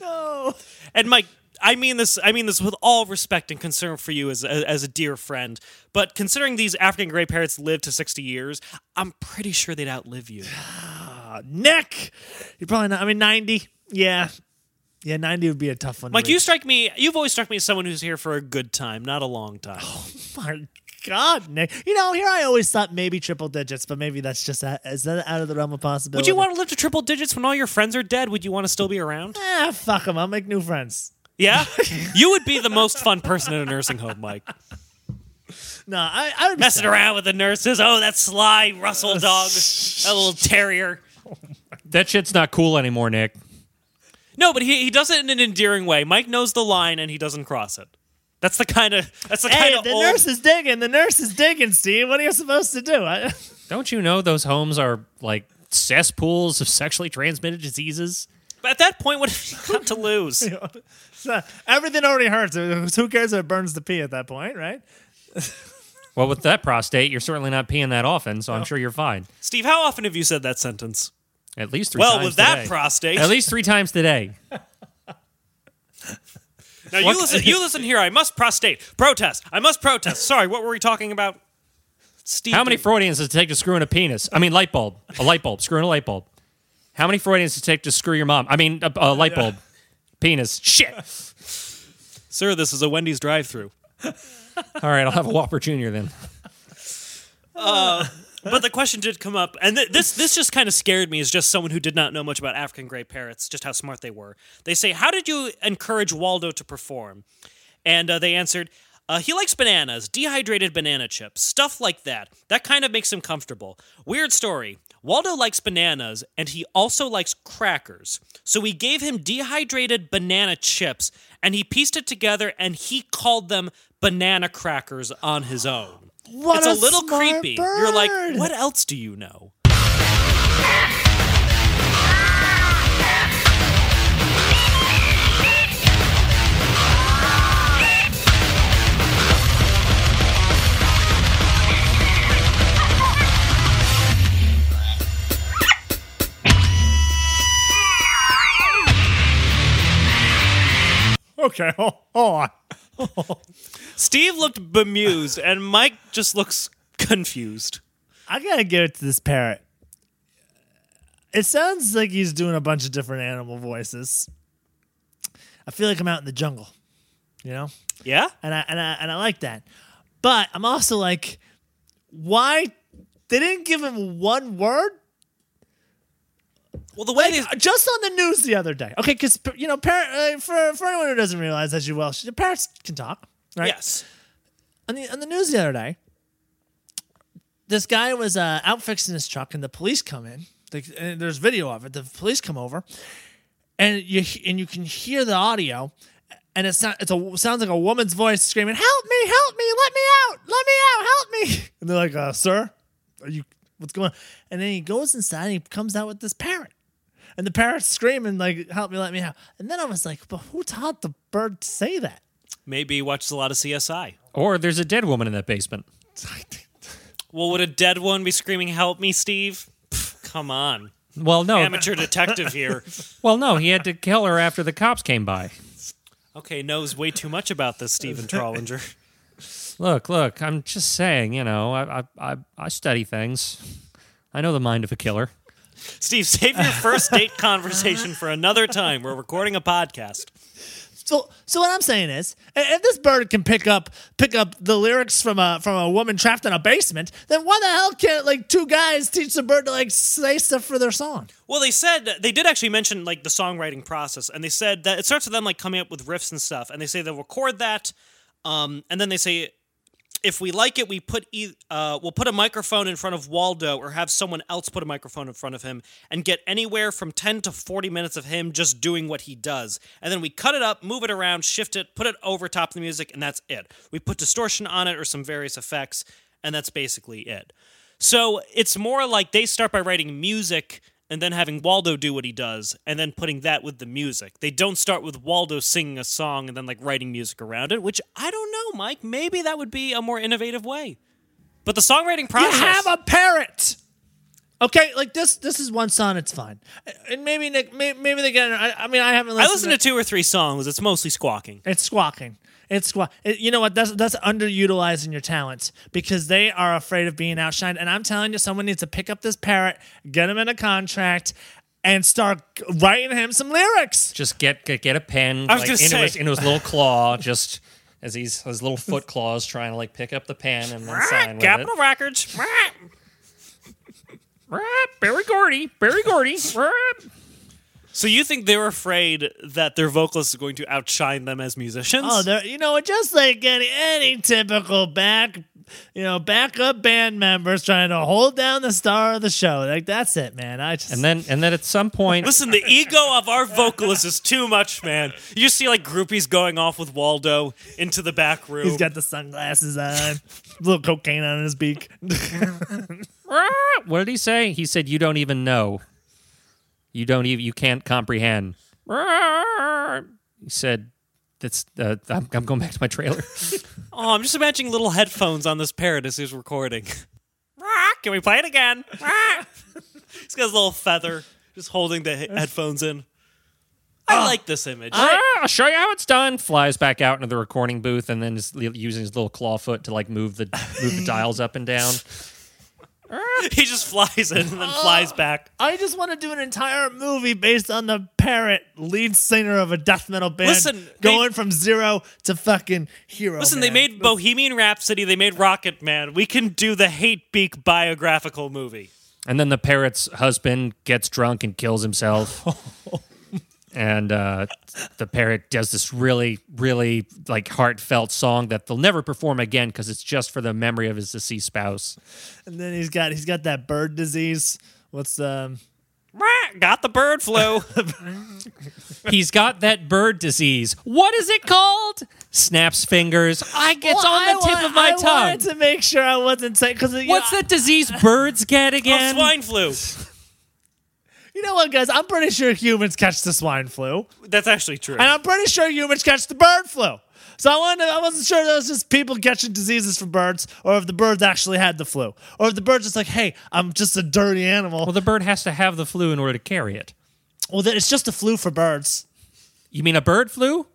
Speaker 4: No.
Speaker 3: And Mike, I mean this. I mean this with all respect and concern for you as a, as a dear friend. But considering these African gray parrots live to 60 years, I'm pretty sure they'd outlive you.
Speaker 4: Ah, Nick, you're probably not. I mean, 90. Yeah. Yeah, 90 would be a tough one. to
Speaker 3: Mike, you strike me. You've always struck me as someone who's here for a good time, not a long time.
Speaker 4: Oh, my God, Nick. You know, here I always thought maybe triple digits, but maybe that's just a, is that out of the realm of possibility?
Speaker 3: Would you want to live to triple digits when all your friends are dead? Would you want to still be around?
Speaker 4: Ah, fuck them. I'll make new friends.
Speaker 3: Yeah, you would be the most fun person in a nursing home, Mike.
Speaker 4: No, I, I would be
Speaker 3: Messing
Speaker 4: sad.
Speaker 3: around with the nurses. Oh, that sly Russell dog, that little terrier.
Speaker 2: That shit's not cool anymore, Nick.
Speaker 3: No, but he, he does it in an endearing way. Mike knows the line and he doesn't cross it. That's the kind of that's the
Speaker 4: Hey,
Speaker 3: kind
Speaker 4: if
Speaker 3: of
Speaker 4: the
Speaker 3: old.
Speaker 4: nurse is digging, the nurse is digging, Steve. What are you supposed to do? I,
Speaker 2: Don't you know those homes are like cesspools of sexually transmitted diseases?
Speaker 3: But at that point, what have you got to lose?
Speaker 4: everything already hurts. Who cares if it burns the pee at that point, right?
Speaker 2: Well, with that prostate, you're certainly not peeing that often, so I'm sure you're fine.
Speaker 3: Steve, how often have you said that sentence?
Speaker 2: At least three
Speaker 3: Well,
Speaker 2: times
Speaker 3: with that
Speaker 2: today.
Speaker 3: prostate.
Speaker 2: At least three times today.
Speaker 3: Now you listen. You listen here. I must prostate. Protest. I must protest. Sorry, what were we talking about? Steve.
Speaker 2: How many Freudians does it take to screw in a penis? I mean, light bulb. A light bulb. Screw in a light bulb. How many Freudians does it take to screw your mom? I mean, a, a light bulb. Penis. Shit.
Speaker 3: Sir, this is a Wendy's drive-through.
Speaker 2: All right, I'll have a Whopper Junior then.
Speaker 3: Uh, But the question did come up, and th- this this just kind of scared me as just someone who did not know much about African gray parrots, just how smart they were. They say, "How did you encourage Waldo to perform?" And uh, they answered, uh, "He likes bananas, dehydrated banana chips, stuff like that. That kind of makes him comfortable." Weird story. Waldo likes bananas, and he also likes crackers. So we gave him dehydrated banana chips, and he pieced it together, and he called them banana crackers on his own.
Speaker 4: What
Speaker 3: it's a, little
Speaker 4: smart
Speaker 3: creepy. You're like, what else do you know?
Speaker 4: Okay, hold on.
Speaker 3: Steve looked bemused, and Mike just looks confused.
Speaker 4: I gotta give it to this parrot. It sounds like he's doing a bunch of different animal voices. I feel like I'm out in the jungle, you know,
Speaker 3: Yeah?
Speaker 4: and I and I and I like that. But I'm also like, why they didn't give him one word?
Speaker 3: Well, the way
Speaker 4: Like,
Speaker 3: they.
Speaker 4: just on the news the other day. Okay, because you know, uh, for for anyone who doesn't realize, as you well, parents can talk, right?
Speaker 3: Yes.
Speaker 4: on the on the news the other day, this guy was uh, out fixing his truck, and the police come in. There's video of it. The police come over, and you and you can hear the audio, and it's not. It's a sounds like a woman's voice screaming, "Help me! Help me! Let me out! Let me out! Help me!" And they're like, uh, "Sir, are you? What's going on?" And then he goes inside. and He comes out with this parrot. And the parrot's screaming like, "Help me! Let me out!" And then I was like, "But who taught the bird to say that?"
Speaker 3: Maybe he watches a lot of CSI.
Speaker 2: Or there's a dead woman in that basement.
Speaker 3: Well, would a dead one be screaming, Help me, Steve? Pff, come on.
Speaker 2: Well, no.
Speaker 3: Amateur detective here.
Speaker 2: Well, no. He had to kill her after the cops came by.
Speaker 3: Okay, knows way too much about this, Stephen Trollinger.
Speaker 2: Look, look. I'm just saying. You know, I, I, I, I study things. I know the mind of a killer.
Speaker 3: Steve, save your first date conversation for another time. We're recording a podcast.
Speaker 4: So, so what I'm saying is, if this bird can pick up pick up the lyrics from a from a woman trapped in a basement, then why the hell can't like two guys teach the bird to like say stuff for their song?
Speaker 3: Well, they said they did actually mention like the songwriting process, and they said that it starts with them like coming up with riffs and stuff, and they say they'll record that, um, and then they say if we like it, we put e- uh, we'll put a microphone in front of Waldo, or have someone else put a microphone in front of him, and get anywhere from ten to forty minutes of him just doing what he does, and then we cut it up, move it around, shift it, put it over top of the music, and that's it. We put distortion on it or some various effects, and that's basically it. So it's more like they start by writing music and then having Waldo do what he does, and then putting that with the music. They don't start with Waldo singing a song and then like writing music around it, which I don't know, Mike. Maybe that would be a more innovative way. But the songwriting process.
Speaker 4: You have a parrot. Okay, like this. This is one song. It's fine. And maybe Nick. Maybe, maybe they get. I, I mean, I haven't.
Speaker 3: I
Speaker 4: Listened
Speaker 3: listened to two or three songs. It's mostly squawking.
Speaker 4: It's squawking. It's. You know what? That's that's underutilizing your talents because they are afraid of being outshined. And I'm telling you, someone needs to pick up this parrot, get him in a contract, and start writing him some lyrics.
Speaker 2: Just get get, get a pen
Speaker 3: I was
Speaker 2: like, into,
Speaker 3: say.
Speaker 2: his, into his little claw, just as he's his little foot claws trying to like pick up the pen and then sign with
Speaker 3: Capital
Speaker 2: it.
Speaker 3: Records.
Speaker 2: Berry Gordy, Berry Gordy.
Speaker 3: So you think they're afraid that their vocalist is going to outshine them as musicians?
Speaker 4: Oh, they're you know just like any any typical back, you know, backup band members trying to hold down the star of the show. Like that's it, man. I just
Speaker 2: and then and then at some point,
Speaker 3: Listen, the ego of our vocalist is too much, man. You see like groupies going off with Waldo into the back room.
Speaker 4: he's got the sunglasses on, little cocaine on his beak.
Speaker 2: what did he say? He said, "You don't even know. You don't even. You can't comprehend." He said, "That's. Uh, I'm, I'm going back to my trailer."
Speaker 3: Oh, I'm just imagining little headphones on this parrot as he's recording. Can we play it again? he's got his little feather, just holding the he- headphones in. I like this image.
Speaker 2: Ah, I'll show you how it's done. Flies back out into the recording booth and then is using his little claw foot to like move the move the dials up and down.
Speaker 3: he just flies in and then uh, flies back.
Speaker 4: I just want to do an entire movie based on the parrot lead singer of a death metal band
Speaker 3: Listen, they-
Speaker 4: going from zero to fucking hero.
Speaker 3: Listen, they made Bohemian Rhapsody, they made Rocket Man. We can do the Hatebeak biographical movie.
Speaker 2: And then the parrot's husband gets drunk and kills himself. and uh, the parrot does this really, really like heartfelt song that they'll never perform again because it's just for the memory of his deceased spouse.
Speaker 4: and then he's got he's got that bird disease. What's um
Speaker 3: Got the bird flu.
Speaker 2: He's got that bird disease. What is it called? Snaps fingers. I it's
Speaker 4: Well,
Speaker 2: on the tip
Speaker 4: wa-
Speaker 2: of my
Speaker 4: I
Speaker 2: tongue.
Speaker 4: wanted to make sure I wasn't saying because
Speaker 2: What's that disease birds get
Speaker 3: oh,
Speaker 2: again?
Speaker 3: swine flu.
Speaker 4: You know what, guys? I'm pretty sure humans catch the swine flu,
Speaker 3: That's actually true.
Speaker 4: and I'm pretty sure humans catch the bird flu. So I wanted, I wasn't sure that was just people catching diseases from birds, or if the birds actually had the flu, or if the bird's just like, "Hey, I'm just a dirty animal."
Speaker 2: Well, the bird has to have the flu in order to carry it.
Speaker 4: Well, then it's just a flu for birds.
Speaker 2: You mean a bird flu?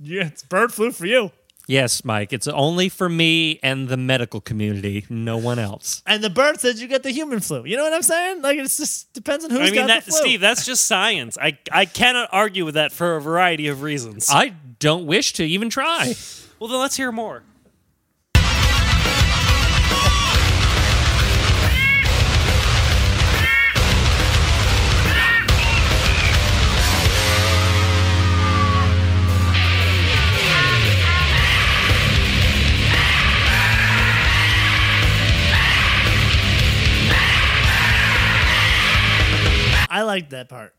Speaker 4: Yeah, it's bird flu for you.
Speaker 2: Yes, Mike. It's only for me and the medical community, no one else.
Speaker 4: And the bird says you get the human flu. You know what I'm saying? Like it's just depends on who's
Speaker 3: I mean,
Speaker 4: got
Speaker 3: that,
Speaker 4: the flu.
Speaker 3: Steve, that's just science. I, I cannot argue with that for a variety of reasons.
Speaker 2: I don't wish to even try.
Speaker 3: well, then let's hear more.
Speaker 4: Liked that part.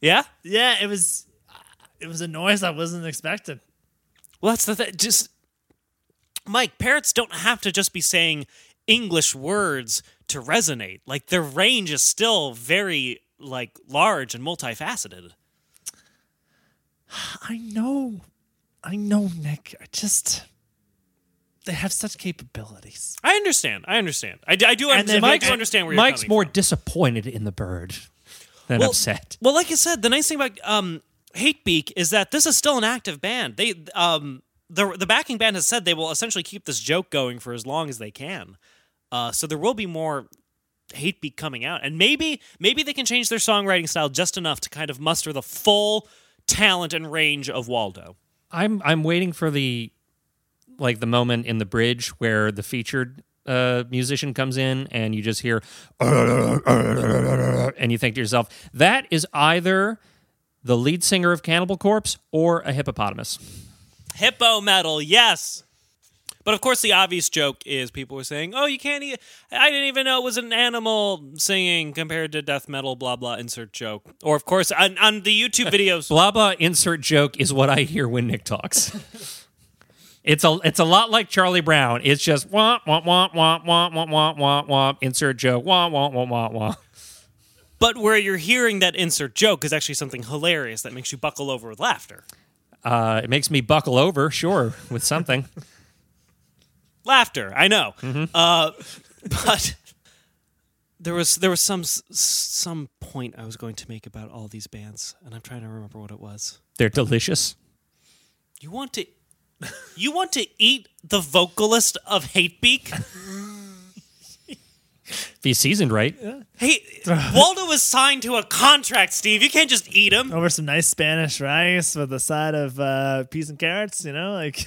Speaker 3: Yeah?
Speaker 4: Yeah, it was it was a noise I wasn't expecting.
Speaker 3: Well, that's the thing. Just, Mike, parrots don't have to just be saying English words to resonate. Like, their range is still very, like, large and multifaceted.
Speaker 4: I know. I know, Nick. I just they have such capabilities.
Speaker 3: I understand. I understand. I, I do
Speaker 4: And
Speaker 3: understand.
Speaker 4: then
Speaker 3: I
Speaker 4: Mike's-
Speaker 3: do understand where
Speaker 2: Mike's
Speaker 3: you're
Speaker 2: more
Speaker 3: coming
Speaker 2: disappointed in the bird than
Speaker 3: Well-
Speaker 2: upset.
Speaker 3: Well, like I said, the nice thing about um, Hatebeak is that this is still an active band. They um, the the backing band has said they will essentially keep this joke going for as long as they can. Uh, so there will be more Hatebeak coming out, and maybe maybe they can change their songwriting style just enough to kind of muster the full talent and range of Waldo.
Speaker 2: I'm I'm waiting for the like the moment in the bridge where the featured uh, musician comes in and you just hear and you think to yourself that is either the lead singer of Cannibal Corpse or a hippopotamus.
Speaker 3: Hippo metal, yes. But of course, the obvious joke is people were saying, "Oh, you can't. eat i didn't even know it was an animal singing compared to death metal." Blah blah. Insert joke. Or of course, on, on the YouTube videos,
Speaker 2: Blah blah insert joke is what I hear when Nick talks. it's a it's a lot like Charlie Brown. It's just wah wah wah wah wah wah wah wah wah insert joke wah wah wah wah wah.
Speaker 3: but where you're hearing that insert joke is actually something hilarious that makes you buckle over with laughter.
Speaker 2: Uh, it makes me buckle over, sure, with something.
Speaker 3: laughter. I know, uh, but there was there was some some point I was going to make about all these bands, and I'm trying to remember what it was.
Speaker 2: They're delicious.
Speaker 3: You want to you want to eat the vocalist of Hatebeak?
Speaker 2: If he's seasoned right,
Speaker 3: Hey, Waldo was signed to a contract, Steve. You can't just eat him.
Speaker 4: Over some nice Spanish rice with a side of uh, peas and carrots, you know, like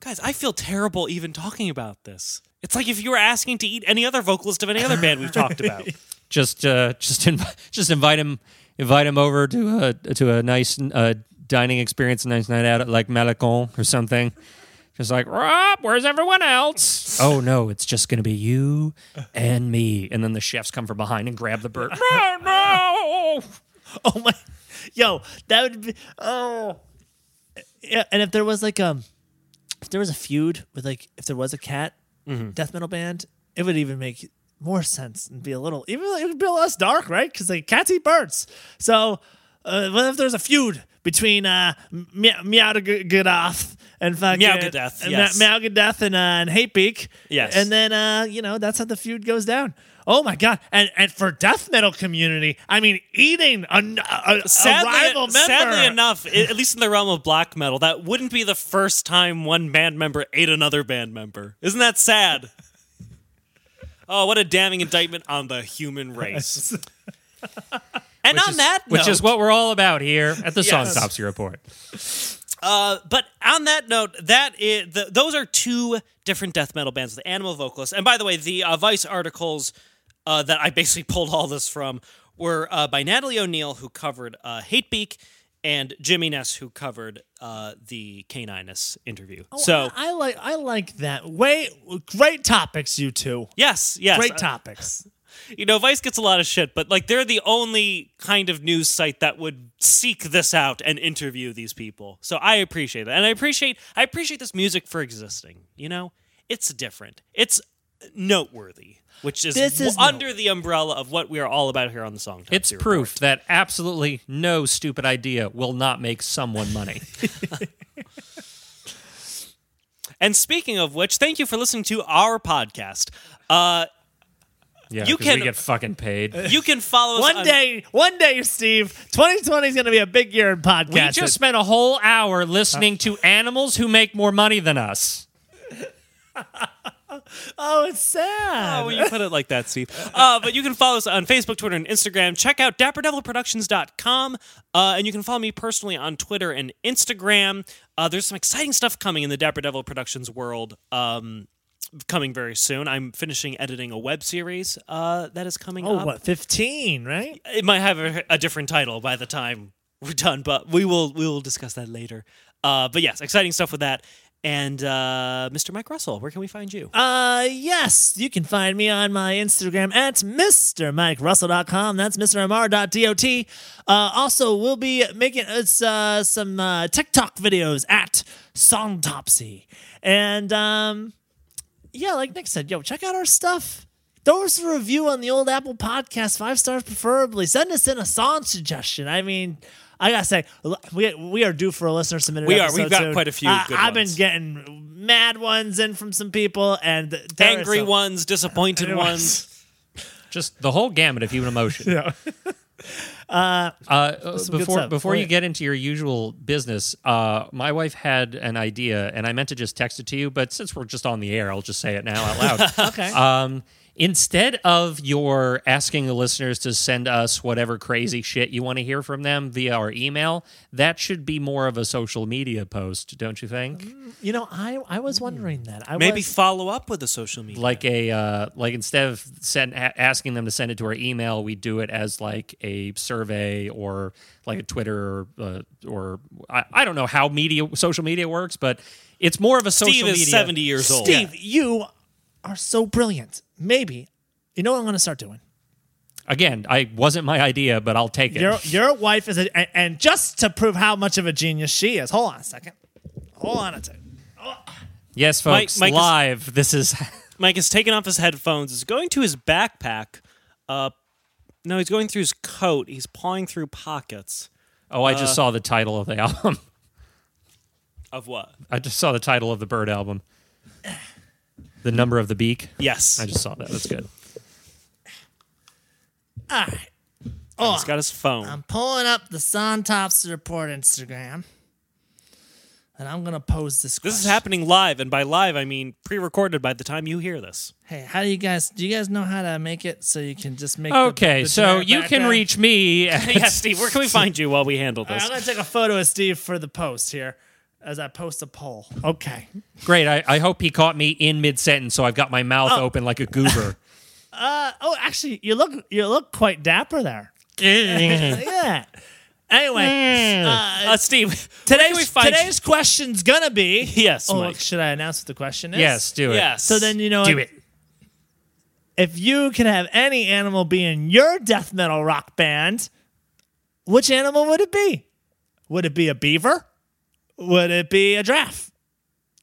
Speaker 3: Guys, I feel terrible even talking about this. It's like if you were asking to eat any other vocalist of any other band we've talked about.
Speaker 2: just uh, just inv- just invite him invite him over to a to a nice uh, dining experience, a nice night out at like Malecon or something. Just like Rob, where's everyone else? Oh no, it's just gonna be you and me. And then the chefs come from behind and grab the bird. no, no.
Speaker 4: oh my, yo, that would be oh, yeah. And if there was like um, if there was a feud with like if there was a cat death metal band, it would even make more sense and be a little even it would be a less dark, right? Because like cats eat birds. So uh, what if there's a feud between uh Meow Meowgadoth and fucking
Speaker 3: yes.
Speaker 4: Meowgadeth and uh, and Hatebeak,
Speaker 3: Yes.
Speaker 4: and then uh you know that's how the feud goes down. Oh my god! And and for death metal community, I mean, eating a, a, a
Speaker 3: Sadly,
Speaker 4: rival member.
Speaker 3: sadly enough, at least in the realm of black metal, that wouldn't be the first time one band member ate another band member. Isn't that sad? Oh, what a damning indictment on the human race. and on that
Speaker 2: Which is what we're all about here at the Song
Speaker 3: Yes.
Speaker 2: Topsy Report.
Speaker 3: Uh, but on that note, that is the, those are two different death metal bands, the Animal Vocalists. And by the way, the uh, Vice articles uh, that I basically pulled all this from were uh, by Natalie O'Neill, who covered uh, Hatebeak, and Jimmy Ness, who covered uh, the Caninus interview. so
Speaker 4: I, I like I like that. Way great topics, you two.
Speaker 3: yes, yes,
Speaker 4: Great
Speaker 3: uh,
Speaker 4: topics.
Speaker 3: You know, Vice gets a lot of shit, but like they're the only kind of news site that would seek this out and interview these people. So I appreciate that. And I appreciate I appreciate this music for existing. You know? It's different. It's noteworthy, which is,
Speaker 4: This is
Speaker 3: w- under the umbrella of what we are all about here on the song.
Speaker 2: It's
Speaker 3: Topsy
Speaker 2: proof that absolutely no stupid idea will not make someone money.
Speaker 3: And speaking of which, thank you for listening to our podcast. Uh,
Speaker 2: Yeah,
Speaker 3: You
Speaker 2: 'cause
Speaker 3: can-
Speaker 2: we get fucking paid.
Speaker 3: you can follow us
Speaker 4: One
Speaker 3: on-
Speaker 4: day, one day, Steve. 2020 is going to be a big year in podcasting.
Speaker 2: We just spent a whole hour listening to animals who make more money than us.
Speaker 4: oh, it's sad.
Speaker 3: Oh, when you put it like that, Steve. Uh, but you can follow us on Facebook, Twitter, and Instagram. Check out dapperdevilproductions.com. Uh, and you can follow me personally on Twitter and Instagram. Uh, there's some exciting stuff coming in the Dapper Devil Productions world. Um, coming very soon. I'm finishing editing a web series uh, that is coming
Speaker 4: oh,
Speaker 3: up.
Speaker 4: what 15, right?
Speaker 3: It might have a, a different title by the time we're done, but we will we will discuss that later. Uh, but yes, exciting stuff with that. And uh, Mr. Mike Russell, where can we find you?
Speaker 4: Uh, yes, you can find me on my Instagram at MrMikeRussell.com. That's MrMR.dot. Uh, also, we'll be making it's, uh, some uh, TikTok videos at Songtopsy. And, um, yeah, like Nick said, yo, check out our stuff. Throw us a review on the old Apple Podcast, five stars preferably. Send us in a song suggestion. I mean, I gotta say, we, we are due for a listener submitted.
Speaker 3: We are. We've got
Speaker 4: soon.
Speaker 3: quite a few
Speaker 4: I-
Speaker 3: good
Speaker 4: I've
Speaker 3: ones.
Speaker 4: been getting mad ones in from some people, and
Speaker 3: Angry
Speaker 4: some-
Speaker 3: ones, disappointed ones.
Speaker 2: Just the whole gamut of human emotion.
Speaker 4: Yeah.
Speaker 2: Uh, uh, before before you get into your usual business, uh, my wife had an idea, and I meant to just text it to you, but since we're just on the air, I'll just say it now out loud.
Speaker 4: Okay.
Speaker 2: um, instead of your asking the listeners to send us whatever crazy shit you want to hear from them via our email, that should be more of a social media post, don't you think?
Speaker 4: you know, I I was wondering that. I
Speaker 3: Maybe
Speaker 4: was,
Speaker 3: follow up with a social media.
Speaker 2: Like a uh, like instead of send a- asking them to send it to our email, we do it as like a survey or like a Twitter or, uh, or I, I don't know how media social media works, but it's more of a social
Speaker 3: Steve is
Speaker 2: media.
Speaker 3: 70 years old.
Speaker 4: Steve, you are so brilliant. Maybe you know what I'm going to start doing.
Speaker 2: Again, I wasn't my idea, but I'll take it.
Speaker 4: Your your wife is a and, and just to prove how much of a genius she is. Hold on a second. Hold on a second.
Speaker 2: yes,
Speaker 3: Mike-
Speaker 2: folks,
Speaker 3: Mike is-
Speaker 2: live. This is
Speaker 3: Mike is taking off his headphones, is going to his backpack. Uh, no, he's going through his coat. He's pawing through pockets.
Speaker 2: Oh, I
Speaker 3: Uh,
Speaker 2: just saw the title of the album.
Speaker 3: Of what?
Speaker 2: I just saw the title of the Bird album. The number of the beak.
Speaker 3: Yes.
Speaker 2: I just saw that. That's good.
Speaker 4: All right. Oh,
Speaker 3: He's got his phone.
Speaker 4: I'm pulling up the Songtopsy Report Instagram, and I'm gonna pose this.
Speaker 3: this is happening live, and by live, I mean pre recorded by the time you hear this.
Speaker 4: Hey, how do you guys? Do you guys know how to make it so you can just make? the-
Speaker 2: Okay,
Speaker 4: the
Speaker 2: so
Speaker 4: generic
Speaker 2: you can
Speaker 4: background?
Speaker 2: reach me. At,
Speaker 3: yeah, Steve, where can we find you while we handle
Speaker 4: All right,
Speaker 3: this?
Speaker 4: I'm gonna take a photo of Steve for the post here, as I post a poll. Okay.
Speaker 2: Great. I, I hope he caught me in mid sentence, so I've got my mouth open like a goober.
Speaker 4: uh Oh, actually, you look you look quite dapper there. yeah. Anyway,
Speaker 3: Uh, Steve, where we
Speaker 4: today's today's question's gonna be.
Speaker 3: Yes,
Speaker 4: Oh,
Speaker 3: Mike.
Speaker 4: should I announce what the question is?
Speaker 2: yes, do it.
Speaker 3: Yes.
Speaker 4: So then you know
Speaker 2: Do it.
Speaker 4: if you could have any animal be in your death metal rock band, which animal would it be? Would it be a beaver? Would it be a giraffe?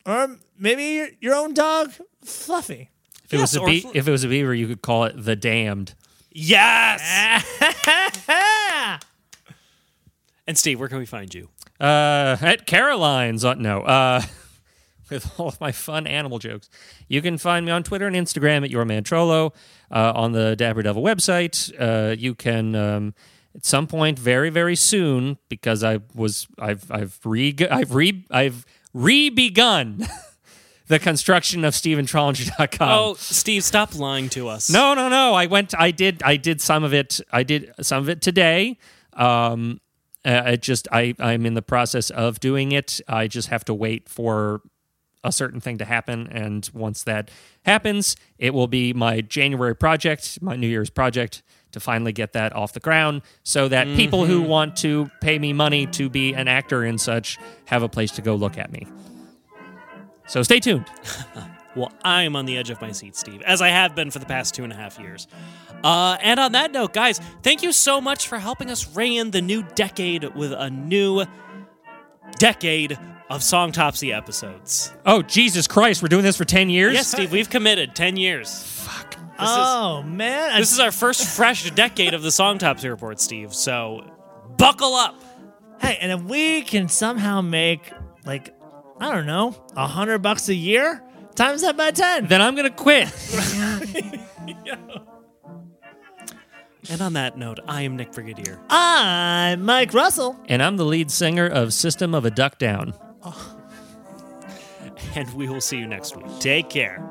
Speaker 4: Or maybe your, your own dog, Fluffy?
Speaker 2: If it was a be-
Speaker 3: fl-
Speaker 2: if it was a beaver, you could call it the damned.
Speaker 3: Yes. And Steve, where can we find you?
Speaker 2: Uh, at Caroline's. On, no. Uh, with all of my fun animal jokes. You can find me on Twitter and Instagram at yourmantrollo. Uh, on the Dapper Devil website, uh, you can um, at some point very very soon because I was I've I've re I've re I've re begun the construction of StephenTrollinger.com.
Speaker 3: Oh, Steve, stop lying to us.
Speaker 2: No, no, no. I went. I did. I did some of it. I did some of it today. Um, it just. I. I'm in the process of doing it. I just have to wait for a certain thing to happen, and once that happens, it will be my January project, my New Year's project, to finally get that off the ground, so that people who want to pay me money to be an actor and such have a place to go look at me. So stay tuned.
Speaker 3: Well, I'm on the edge of my seat, Steve, as I have been for the past two and a half years. Uh, and on that note, guys, thank you so much for helping us ring in the new decade with a new decade of Songtopsy episodes.
Speaker 2: Oh Jesus Christ! We're doing this for ten years.
Speaker 3: Yes, Steve, we've committed 10 years.
Speaker 4: Oh man,
Speaker 3: this is our first fresh decade of the Songtopsy Report, Steve, so buckle up.
Speaker 4: hey, and if we can somehow make like I don't know a hundred bucks a year, times that by ten.
Speaker 2: Then I'm gonna quit.
Speaker 3: And on that note, I am Nick Brigadier.
Speaker 4: I'm Mike Russell.
Speaker 2: and I'm the lead singer of System of a Duck Down. Oh.
Speaker 3: and we will see you next week. Take care.